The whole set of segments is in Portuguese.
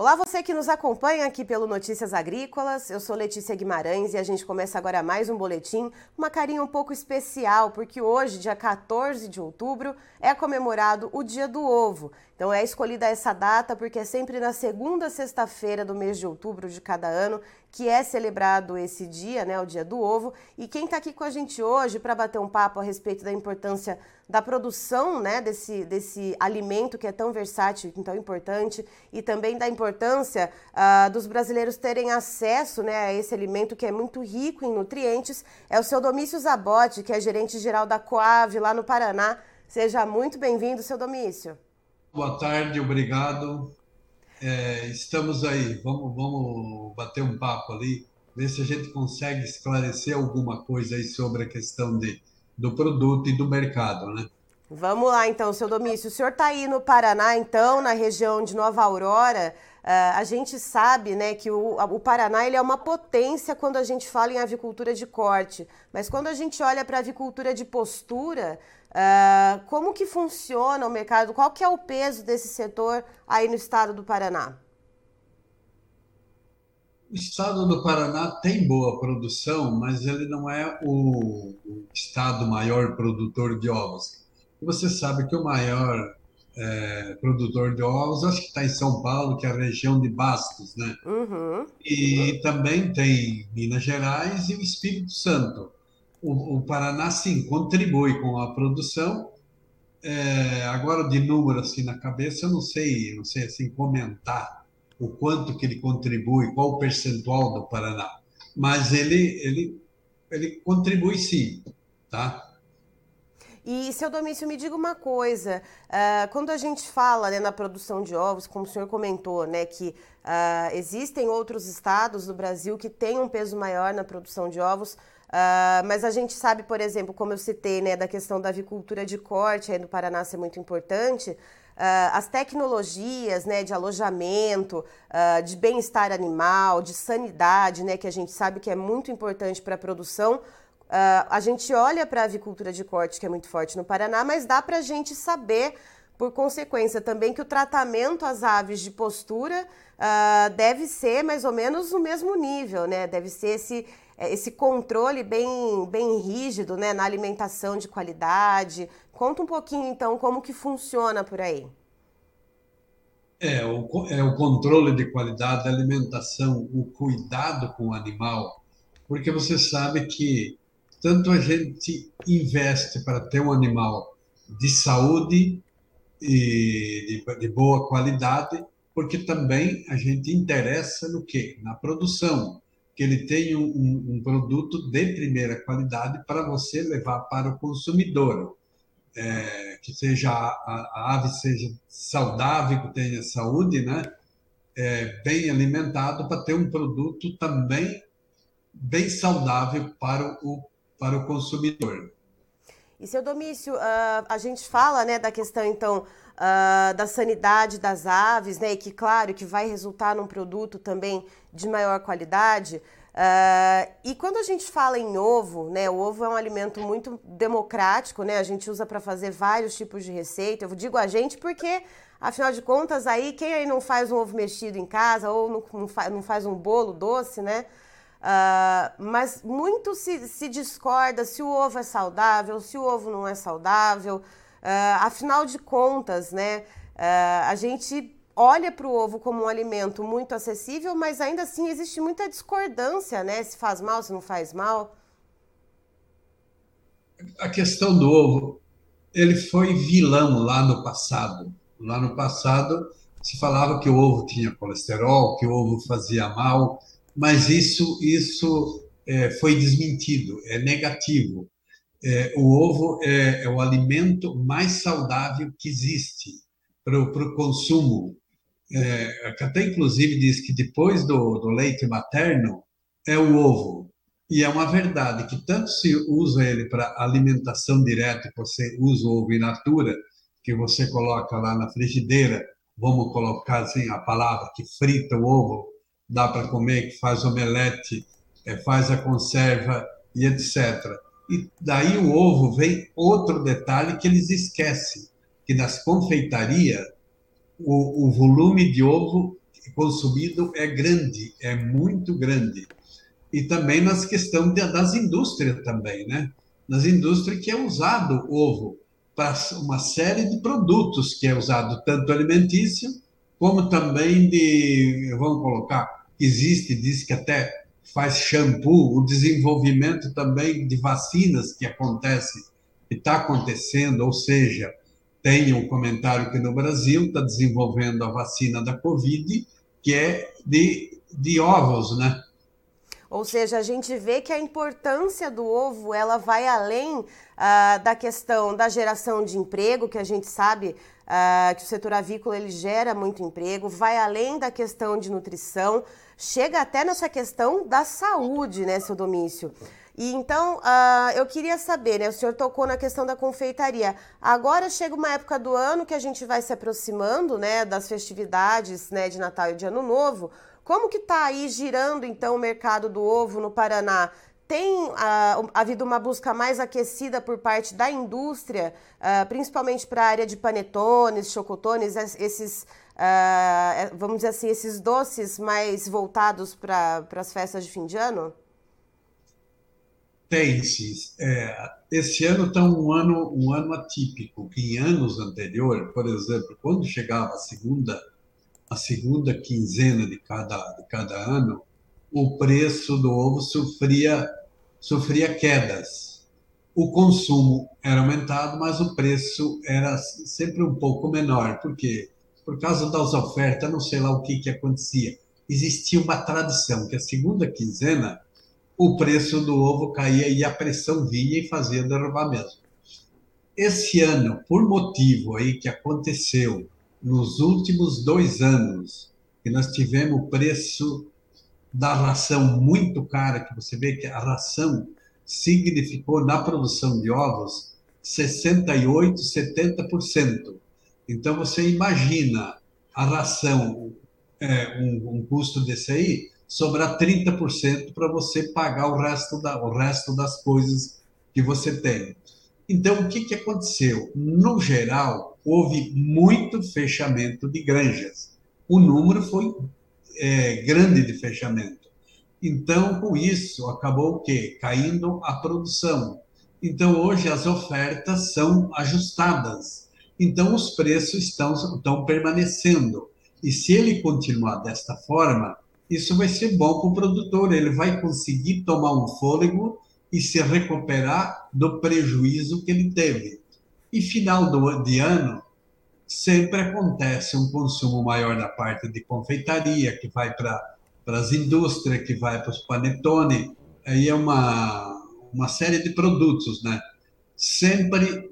Olá, você que nos acompanha aqui pelo Notícias Agrícolas. Eu sou Letícia Guimarães e a gente começa agora mais um boletim, uma carinha um pouco especial, porque hoje, dia 14 de outubro, é comemorado o Dia do Ovo. Então é escolhida essa data porque é sempre na segunda sexta-feira do mês de outubro de cada ano que é celebrado esse dia, né, o Dia do Ovo. E quem está aqui com a gente hoje para bater um papo a respeito da importância da produção, né, desse, desse alimento que é tão versátil tão importante, e também da importância uh, dos brasileiros terem acesso, né, a esse alimento que é muito rico em nutrientes, é o seu Domício Zabotti, que é gerente geral da Coave lá no Paraná. Seja muito bem-vindo, seu Domício. Boa tarde, obrigado. É, estamos aí, vamos, vamos bater um papo ali, ver se a gente consegue esclarecer alguma coisa aí sobre a questão de, do produto e do mercado, né? Vamos lá então, seu Domício. O senhor está aí no Paraná, então, na região de Nova Aurora. Uh, a gente sabe né, que o, o Paraná ele é uma potência quando a gente fala em avicultura de corte, mas quando a gente olha para a avicultura de postura, Uh, como que funciona o mercado? Qual que é o peso desse setor aí no estado do Paraná? O estado do Paraná tem boa produção, mas ele não é o, estado maior produtor de ovos. Você sabe que o maior é, produtor de ovos, acho que está em São Paulo, que é a região de Bastos, né? Uhum. E uhum. também tem Minas Gerais e o Espírito Santo o, o Paraná, sim, contribui com a produção. É, agora, de número assim na cabeça, eu não sei, não sei assim comentar o quanto que ele contribui, qual o percentual do Paraná, mas ele, ele, ele contribui sim, tá? E, seu Domício, me diga uma coisa: uh, quando a gente fala né, na produção de ovos, como o senhor comentou, né, que uh, existem outros estados do Brasil que têm um peso maior na produção de ovos, Uh, mas a gente sabe, por exemplo, como eu citei, né, da questão da avicultura de corte aí no Paraná ser muito importante, uh, as tecnologias né, de alojamento, uh, de bem-estar animal, de sanidade, né, que a gente sabe que é muito importante para a produção. a gente olha para a avicultura de corte, que é muito forte no Paraná, mas dá para a gente saber, por consequência também, que o tratamento às aves de postura deve ser mais ou menos no mesmo nível, né? Deve ser esse esse controle bem, bem rígido né, na alimentação de qualidade. Conta um pouquinho, então, como que funciona por aí. É o, é o controle de qualidade da alimentação, o cuidado com o animal, porque você sabe que tanto a gente investe para ter um animal de saúde e de, de boa qualidade, porque também a gente interessa no quê? Na produção que ele tenha um, um, produto de primeira qualidade para você levar para o consumidor. É, que seja a, a, ave seja saudável, que tenha saúde, né? É, bem alimentado para ter um produto também bem saudável para o, para o consumidor. E seu Domício, uh, a gente fala né, da questão então uh, da sanidade das aves, né? E que, claro, que vai resultar num produto também de maior qualidade. Uh, e quando a gente fala em ovo, né, o ovo é um alimento muito democrático, né? A gente usa para fazer vários tipos de receita. Eu digo a gente porque, afinal de contas, aí quem aí não faz um ovo mexido em casa ou não, não, faz, não faz um bolo doce, né? Uh, mas muito se, se discorda se o ovo é saudável, se o ovo não é saudável. Uh, afinal de contas, né, uh, a gente olha para o ovo como um alimento muito acessível, mas ainda assim existe muita discordância, né? Se faz mal, se não faz mal. A questão do ovo, ele foi vilão lá no passado. Lá no passado se falava que o ovo tinha colesterol, que o ovo fazia mal, mas isso isso é, foi desmentido, é negativo é, o ovo é, é, o alimento mais saudável que existe para o consumo. É, até inclusive diz que depois do, do leite materno é o ovo. E é uma verdade que tanto se usa ele para alimentação direta, você usa o ovo in natura, que você coloca lá na frigideira, vamos colocar assim a palavra, que frita o ovo, dá para comer, que faz omelete, é, faz a conserva e etc e daí o ovo vem outro detalhe que eles esquecem, que nas confeitarias o, o volume de ovo consumido é grande, é muito grande. E também nas questões das indústrias também, né? Nas indústrias que é usado ovo para uma série de produtos que é usado tanto alimentício como também de, vamos colocar, existe, diz que até faz shampoo, o desenvolvimento também de vacinas que acontece, que está acontecendo, ou seja, tem um comentário que no Brasil está desenvolvendo a vacina da Covid, que é de, de ovos, né? Ou seja, a gente vê que a importância do ovo ela vai além ah, da questão da geração de emprego, que a gente sabe ah, que o setor avícola ele gera muito emprego, vai além da questão de nutrição, chega até nessa questão da saúde, né, seu Domício? E então, uh, eu queria saber, né? O senhor tocou na questão da confeitaria. Agora chega uma época do ano que a gente vai se aproximando, né, das festividades, né, de Natal e de Ano Novo. Como que está aí girando, então, o mercado do ovo no Paraná? Tem uh, havido uma busca mais aquecida por parte da indústria, uh, principalmente para a área de panetones, chocotones, esses, uh, vamos dizer assim, esses doces mais voltados para as festas de fim de ano? Tem, sim. É, esse ano está um ano, um ano atípico, que em anos anteriores, por exemplo, quando chegava a segunda, a segunda quinzena de cada, de cada ano, o preço do ovo sofria, sofria quedas. O consumo era aumentado, mas o preço era sempre um pouco menor. Por quê? Por causa das ofertas, não sei lá o que, que acontecia. Existia uma tradição que a segunda quinzena o preço do ovo caía e a pressão vinha e fazia derrubar mesmo. Esse ano, por motivo aí que aconteceu nos últimos dois anos, que nós tivemos o preço da ração muito cara, que você vê que a ração significou na produção de ovos 68, 70%. Então você imagina a ração, é, um, um custo desse aí, sobrar 30% para você pagar o resto, da, o resto das coisas que você tem. Então, o que, que aconteceu? No geral, houve muito fechamento de granjas. O número foi é, grande de fechamento. Então, com isso, acabou o quê? Caindo a produção. Então, hoje as ofertas são ajustadas. Então, os preços estão, estão permanecendo. E se ele continuar desta forma, isso vai ser bom para o produtor, ele vai conseguir tomar um fôlego e se recuperar do prejuízo que ele teve. E final do, de ano, sempre acontece um consumo maior da parte de confeitaria, que vai para as indústrias, que vai para os panetone, aí é uma, uma série de produtos, né? Sempre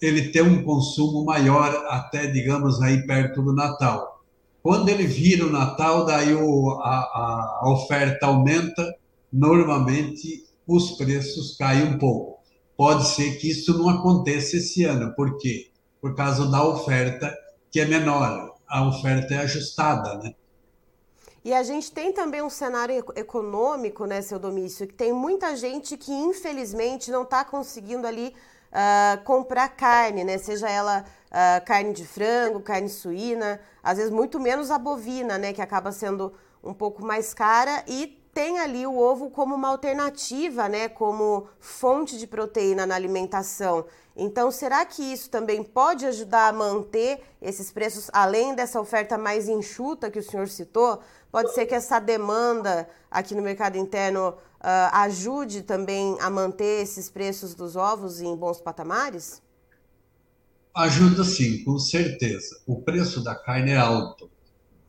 ele tem um consumo maior até, digamos, aí perto do Natal. Quando ele vira o Natal, daí o, a, a oferta aumenta, normalmente os preços caem um pouco. Pode ser que isso não aconteça esse ano. Por quê? Por causa da oferta que é menor. A oferta é ajustada, né? E a gente tem também um cenário econômico, né, seu Domício, que tem muita gente que infelizmente não está conseguindo ali uh, comprar carne, né? Seja ela uh, carne de frango, carne suína, às vezes muito menos a bovina, né? Que acaba sendo um pouco mais cara e tem ali o ovo como uma alternativa, né? Como fonte de proteína na alimentação. Então, será que isso também pode ajudar a manter esses preços, além dessa oferta mais enxuta que o senhor citou? Pode ser que essa demanda aqui no mercado interno uh, ajude também a manter esses preços dos ovos em bons patamares? Ajuda sim, com certeza. O preço da carne é alto.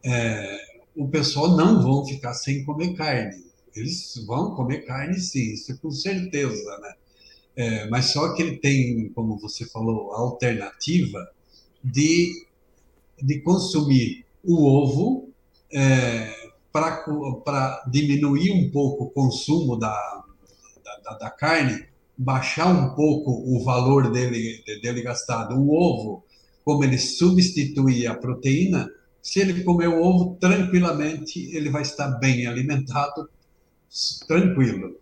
É, o pessoal não vão ficar sem comer carne. Eles vão comer carne sim, isso é com certeza, né? É, mas só que ele tem, como você falou, a alternativa de, de consumir o ovo é, para diminuir um pouco o consumo da, da, da, carne, baixar um pouco o valor dele, dele gastado. O ovo, como ele substitui a proteína, se ele comer o ovo tranquilamente, ele vai estar bem alimentado, tranquilo.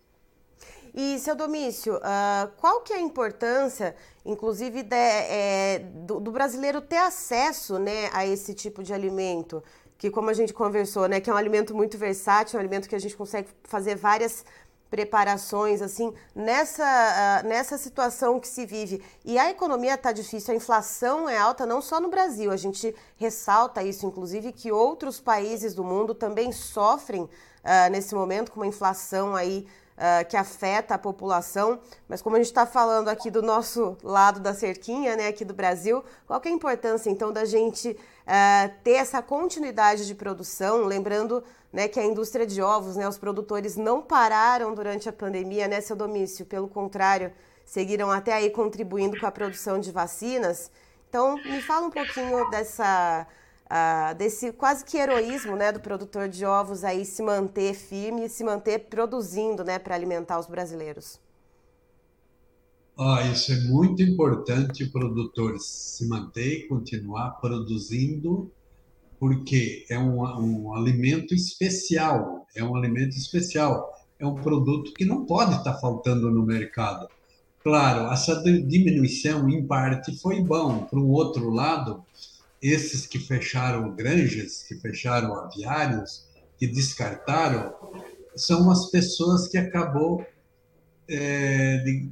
E, seu Domício, uh, qual que é a importância, inclusive, de, é, do, do, brasileiro ter acesso né, a esse tipo de alimento? Que como a gente conversou, né, que é um alimento muito versátil, é um alimento que a gente consegue fazer várias preparações assim nessa uh, nessa situação que se vive. E a economia está difícil a inflação é alta não só no Brasil a gente ressalta isso inclusive que outros países do mundo também sofrem uh, nesse momento com uma inflação aí uh, que afeta a população. Mas como a gente está falando aqui do nosso lado da cerquinha né aqui do Brasil qual é a importância então da gente ter essa continuidade de produção lembrando né, que a indústria de ovos, né, os produtores não pararam durante a pandemia, né, seu domício, pelo contrário, seguiram até aí contribuindo com a produção de vacinas. Então, me fala um pouquinho dessa, uh, desse quase que heroísmo, né, do produtor de ovos aí se manter firme e se manter produzindo, né, para alimentar os brasileiros. Ah, isso é muito importante o produtor se manter e continuar produzindo porque é um, um alimento especial, é um alimento especial, é um produto que não pode estar faltando no mercado. Claro, essa diminuição, em parte, foi bom. Para o outro lado, esses que fecharam granjas, que fecharam aviários, que descartaram, são as pessoas que acabou é, de,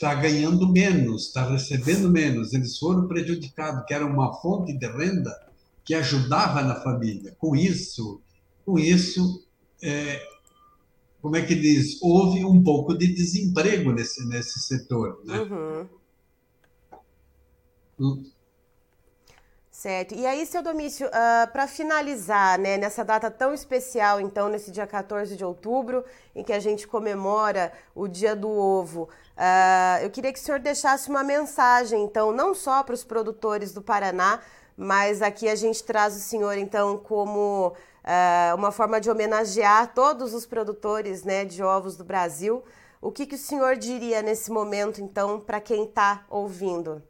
tá ganhando menos, está recebendo menos. Eles foram prejudicados, que era uma fonte de renda que ajudava na família. Com isso, com isso, é, como é que diz? Houve um pouco de desemprego nesse, nesse setor. Né? Uhum. Certo. E aí, seu Domício, uh, ah, para finalizar, né, nessa data tão especial, então, nesse dia 14 de outubro, em que a gente comemora o Dia do Ovo, uh, eu queria que o senhor deixasse uma mensagem, então, não só para os produtores do Paraná, mas aqui a gente traz o senhor, então, como uh, uma forma de homenagear todos os produtores né, de ovos do Brasil. O que, que o senhor diria nesse momento, então, para quem está ouvindo?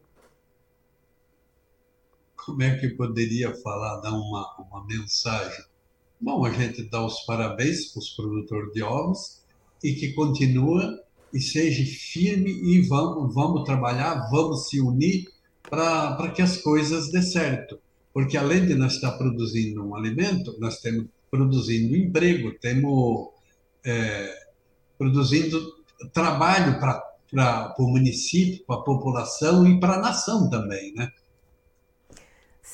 Como é que poderia falar, dar uma, uma mensagem? Bom, a gente dá os parabéns para os produtores de ovos e que continua e seja firme e vamos, vamos trabalhar, vamos se unir para que as coisas dê certo. Porque além de nós estar produzindo um alimento, nós estamos produzindo emprego, temos é, produzindo trabalho para o município, para a população e para a nação também, né?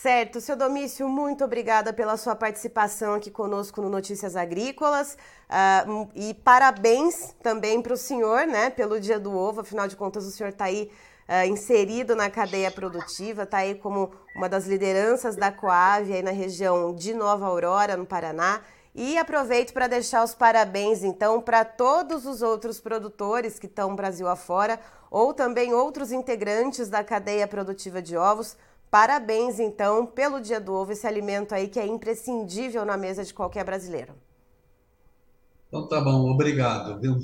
Certo, seu Domício, muito obrigada pela sua participação aqui conosco no Notícias Agrícolas uh, e parabéns também para o senhor, né, pelo Dia do Ovo, afinal de contas o senhor está aí uh, inserido na cadeia produtiva, está aí como uma das lideranças da Coave aí na região de Nova Aurora, no Paraná. E aproveito para deixar os parabéns, então, para todos os outros produtores que estão Brasil afora, ou também outros integrantes da cadeia produtiva de ovos. Parabéns, então, pelo Dia do Ovo, esse alimento aí que é imprescindível na mesa de qualquer brasileiro. Então tá bom, obrigado, viu?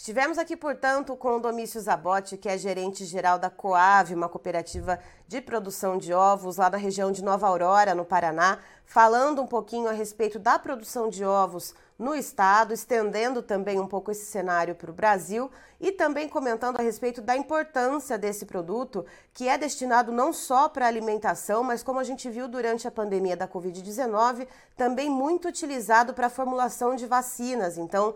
Estivemos aqui, portanto, com o Domício Zabotti, que é gerente geral da Coave, uma cooperativa de produção de ovos lá da região de Nova Aurora, no Paraná, falando um pouquinho a respeito da produção de ovos no estado, estendendo também um pouco esse cenário para o Brasil e também comentando a respeito da importância desse produto, que é destinado não só para alimentação, mas como a gente viu durante a pandemia da Covid-19, também muito utilizado para a formulação de vacinas. Então, uh,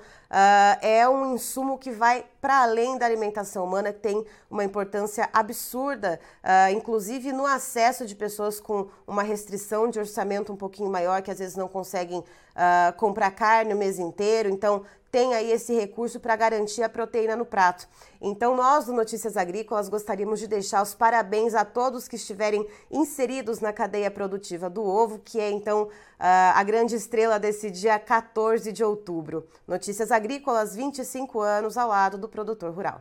é um insumo que vai para além da alimentação humana, que tem uma importância absurda, uh, inclusive no acesso de pessoas com uma restrição de orçamento um pouquinho maior, que às vezes não conseguem uh, comprar carne o mês inteiro. Então, tem aí esse recurso para garantir a proteína no prato. Então, nós do Notícias Agrícolas gostaríamos de deixar os parabéns a todos que estiverem inseridos na cadeia produtiva do ovo, que é então a grande estrela desse dia 14 de outubro. Notícias Agrícolas, 25 anos ao lado do produtor rural.